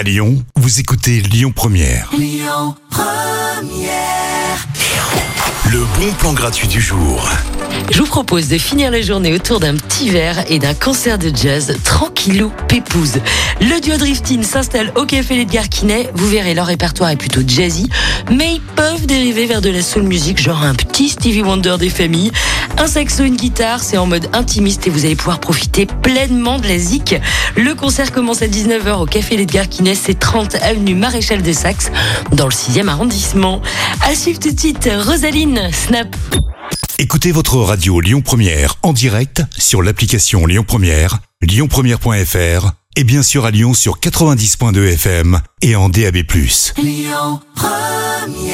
À Lyon, vous écoutez Lyon Première. Le bon plan gratuit du jour. Je vous propose de finir la journée autour d'un petit verre et d'un concert de jazz tranquillou pépouze. Le duo Drifting s'installe au Café Les Garquinet. Vous verrez, leur répertoire est plutôt jazzy, mais ils peuvent dériver vers de la soul music, genre un petit Stevie Wonder des familles. Un saxo, une guitare, c'est en mode intimiste et vous allez pouvoir profiter pleinement de la zik. Le concert commence à 19h au Café Les Garquinet, c'est 30 avenue Maréchal de Saxe, dans le 6e arrondissement. À suivre tout de suite, Rosaline, Snap. Écoutez votre radio Lyon Première en direct sur l'application Lyon Première, lyonpremière.fr et bien sûr à Lyon sur 90.2 FM et en DAB+. Lyon Première